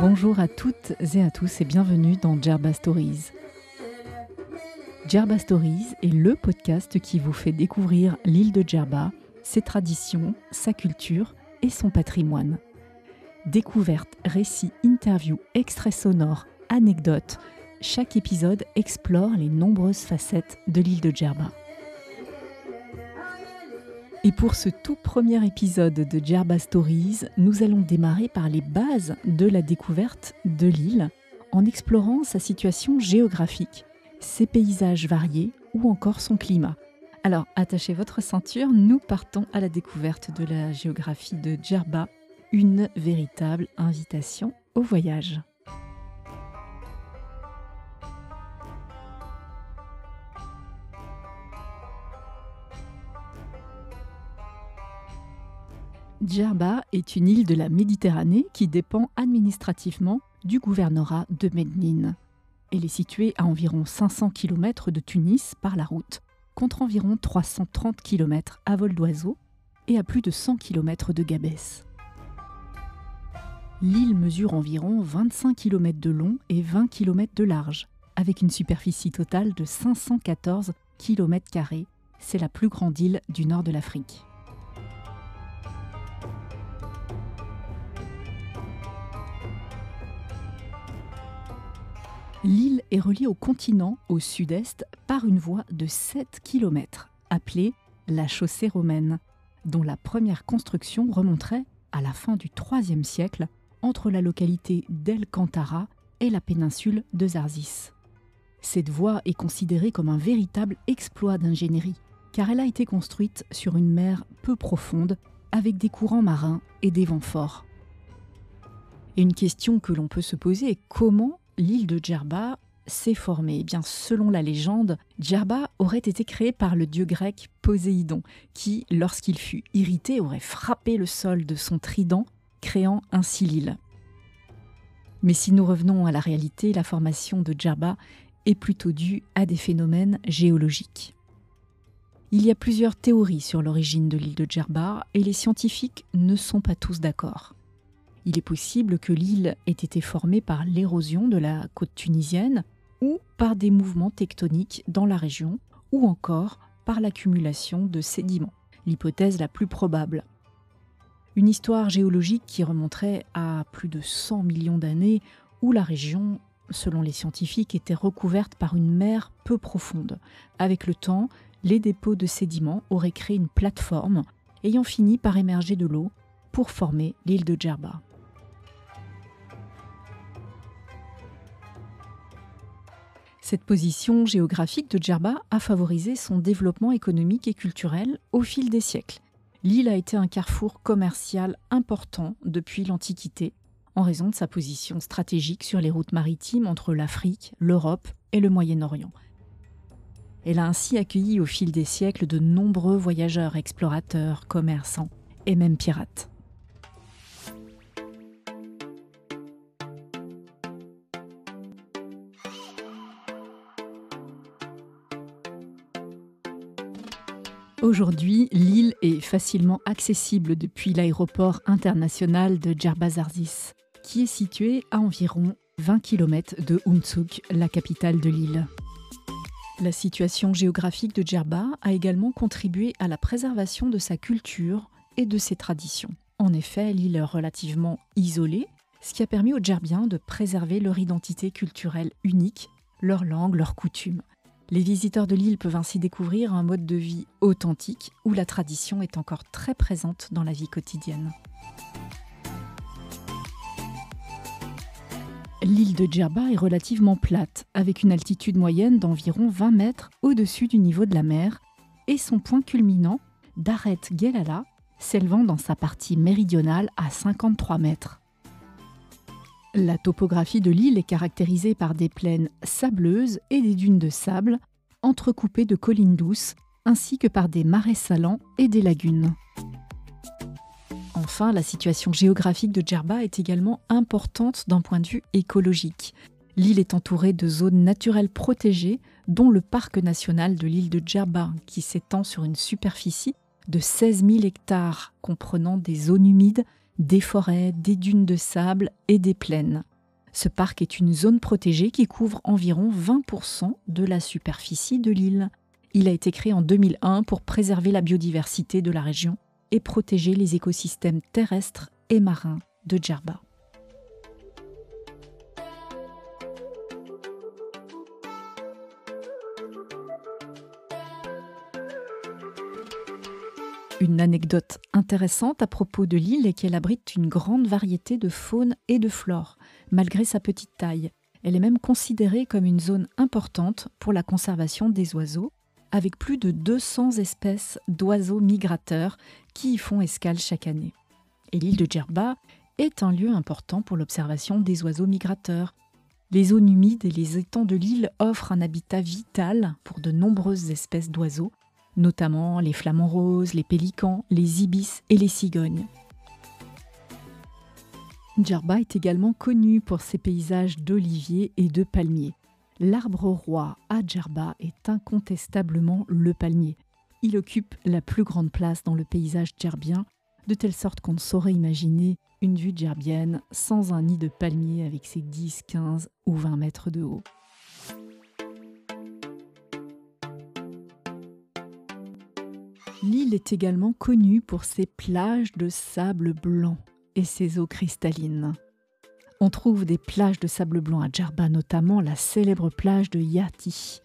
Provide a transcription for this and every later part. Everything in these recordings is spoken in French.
Bonjour à toutes et à tous et bienvenue dans Djerba Stories. Djerba Stories est le podcast qui vous fait découvrir l'île de Djerba, ses traditions, sa culture et son patrimoine. Découvertes, récits, interviews, extraits sonores, anecdotes, chaque épisode explore les nombreuses facettes de l'île de Djerba. Et pour ce tout premier épisode de Djerba Stories, nous allons démarrer par les bases de la découverte de l'île en explorant sa situation géographique, ses paysages variés ou encore son climat. Alors attachez votre ceinture, nous partons à la découverte de la géographie de Djerba, une véritable invitation au voyage. Djerba est une île de la Méditerranée qui dépend administrativement du gouvernorat de Mednin. Elle est située à environ 500 km de Tunis par la route, contre environ 330 km à vol d'oiseau et à plus de 100 km de Gabès. L'île mesure environ 25 km de long et 20 km de large, avec une superficie totale de 514 km. C'est la plus grande île du nord de l'Afrique. L'île est reliée au continent au sud-est par une voie de 7 km, appelée la chaussée romaine, dont la première construction remonterait à la fin du IIIe siècle entre la localité d'El Cantara et la péninsule de Zarzis. Cette voie est considérée comme un véritable exploit d'ingénierie, car elle a été construite sur une mer peu profonde, avec des courants marins et des vents forts. Et une question que l'on peut se poser est comment l'île de Djerba s'est formée. Eh bien, selon la légende, Djerba aurait été créée par le dieu grec Poséidon, qui, lorsqu'il fut irrité, aurait frappé le sol de son trident, créant ainsi l'île. Mais si nous revenons à la réalité, la formation de Djerba est plutôt due à des phénomènes géologiques. Il y a plusieurs théories sur l'origine de l'île de Djerba et les scientifiques ne sont pas tous d'accord. Il est possible que l'île ait été formée par l'érosion de la côte tunisienne ou par des mouvements tectoniques dans la région ou encore par l'accumulation de sédiments, l'hypothèse la plus probable. Une histoire géologique qui remonterait à plus de 100 millions d'années où la région, selon les scientifiques, était recouverte par une mer peu profonde. Avec le temps, les dépôts de sédiments auraient créé une plateforme ayant fini par émerger de l'eau pour former l'île de Djerba. Cette position géographique de Djerba a favorisé son développement économique et culturel au fil des siècles. L'île a été un carrefour commercial important depuis l'Antiquité, en raison de sa position stratégique sur les routes maritimes entre l'Afrique, l'Europe et le Moyen-Orient. Elle a ainsi accueilli au fil des siècles de nombreux voyageurs, explorateurs, commerçants et même pirates. Aujourd'hui, l'île est facilement accessible depuis l'aéroport international de Djerba-Zarzis, qui est situé à environ 20 km de Umtsuk, la capitale de l'île. La situation géographique de Djerba a également contribué à la préservation de sa culture et de ses traditions. En effet, l'île est relativement isolée, ce qui a permis aux Djerbiens de préserver leur identité culturelle unique, leur langue, leurs coutumes. Les visiteurs de l'île peuvent ainsi découvrir un mode de vie authentique où la tradition est encore très présente dans la vie quotidienne. L'île de Djerba est relativement plate, avec une altitude moyenne d'environ 20 mètres au-dessus du niveau de la mer, et son point culminant, Daret Gelala, s'élevant dans sa partie méridionale à 53 mètres. La topographie de l'île est caractérisée par des plaines sableuses et des dunes de sable, entrecoupées de collines douces, ainsi que par des marais salants et des lagunes. Enfin, la situation géographique de Djerba est également importante d'un point de vue écologique. L'île est entourée de zones naturelles protégées, dont le parc national de l'île de Djerba, qui s'étend sur une superficie de 16 000 hectares, comprenant des zones humides, des forêts, des dunes de sable et des plaines. Ce parc est une zone protégée qui couvre environ 20% de la superficie de l'île. Il a été créé en 2001 pour préserver la biodiversité de la région et protéger les écosystèmes terrestres et marins de Djerba. Une anecdote intéressante à propos de l'île est qu'elle abrite une grande variété de faune et de flore, malgré sa petite taille. Elle est même considérée comme une zone importante pour la conservation des oiseaux, avec plus de 200 espèces d'oiseaux migrateurs qui y font escale chaque année. Et l'île de Djerba est un lieu important pour l'observation des oiseaux migrateurs. Les zones humides et les étangs de l'île offrent un habitat vital pour de nombreuses espèces d'oiseaux, notamment les flamants roses, les pélicans, les ibis et les cigognes. Djerba est également connu pour ses paysages d'oliviers et de palmiers. L'arbre roi à Djerba est incontestablement le palmier. Il occupe la plus grande place dans le paysage djerbien, de telle sorte qu'on ne saurait imaginer une vue djerbienne sans un nid de palmier avec ses 10, 15 ou 20 mètres de haut. L'île est également connue pour ses plages de sable blanc et ses eaux cristallines. On trouve des plages de sable blanc à Djerba, notamment la célèbre plage de Yati,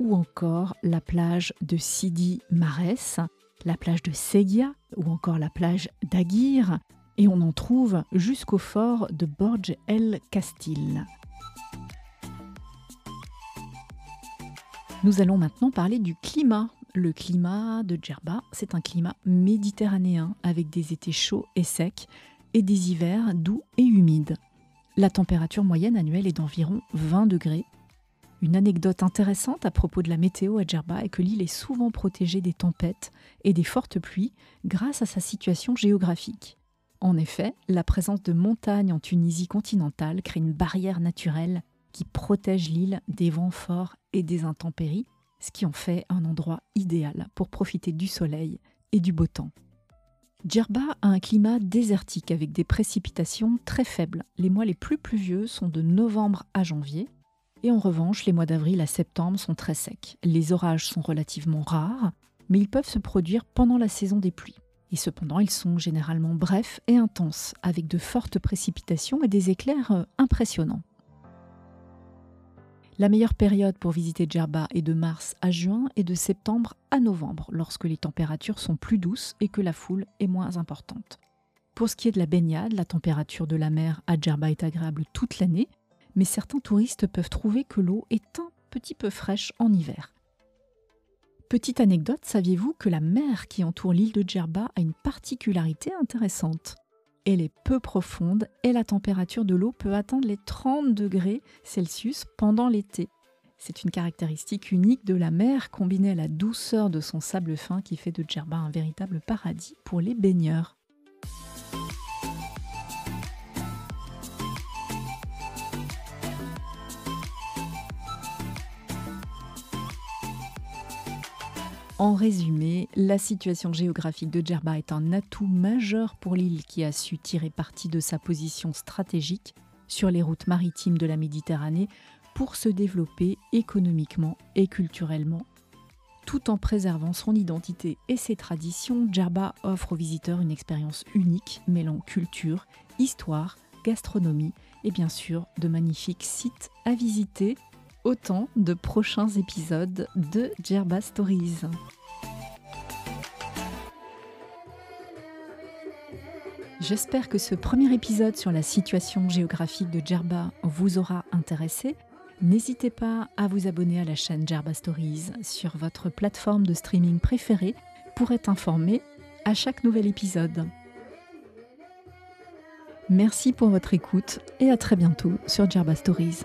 ou encore la plage de Sidi Mares, la plage de Segia, ou encore la plage d'Aguirre, et on en trouve jusqu'au fort de Borj el Castil. Nous allons maintenant parler du climat le climat de Djerba, c'est un climat méditerranéen avec des étés chauds et secs et des hivers doux et humides. La température moyenne annuelle est d'environ 20 degrés. Une anecdote intéressante à propos de la météo à Djerba est que l'île est souvent protégée des tempêtes et des fortes pluies grâce à sa situation géographique. En effet, la présence de montagnes en Tunisie continentale crée une barrière naturelle qui protège l'île des vents forts et des intempéries ce qui en fait un endroit idéal pour profiter du soleil et du beau temps. Djerba a un climat désertique avec des précipitations très faibles. Les mois les plus pluvieux sont de novembre à janvier, et en revanche, les mois d'avril à septembre sont très secs. Les orages sont relativement rares, mais ils peuvent se produire pendant la saison des pluies. Et cependant, ils sont généralement brefs et intenses, avec de fortes précipitations et des éclairs euh, impressionnants. La meilleure période pour visiter Djerba est de mars à juin et de septembre à novembre, lorsque les températures sont plus douces et que la foule est moins importante. Pour ce qui est de la baignade, la température de la mer à Djerba est agréable toute l'année, mais certains touristes peuvent trouver que l'eau est un petit peu fraîche en hiver. Petite anecdote, saviez-vous que la mer qui entoure l'île de Djerba a une particularité intéressante? Elle est peu profonde et la température de l'eau peut atteindre les 30 degrés Celsius pendant l'été. C'est une caractéristique unique de la mer combinée à la douceur de son sable fin qui fait de Djerba un véritable paradis pour les baigneurs. En résumé, la situation géographique de Djerba est un atout majeur pour l'île qui a su tirer parti de sa position stratégique sur les routes maritimes de la Méditerranée pour se développer économiquement et culturellement. Tout en préservant son identité et ses traditions, Djerba offre aux visiteurs une expérience unique mêlant culture, histoire, gastronomie et bien sûr de magnifiques sites à visiter autant de prochains épisodes de Djerba Stories. J'espère que ce premier épisode sur la situation géographique de Djerba vous aura intéressé. N'hésitez pas à vous abonner à la chaîne Djerba Stories sur votre plateforme de streaming préférée pour être informé à chaque nouvel épisode. Merci pour votre écoute et à très bientôt sur Djerba Stories.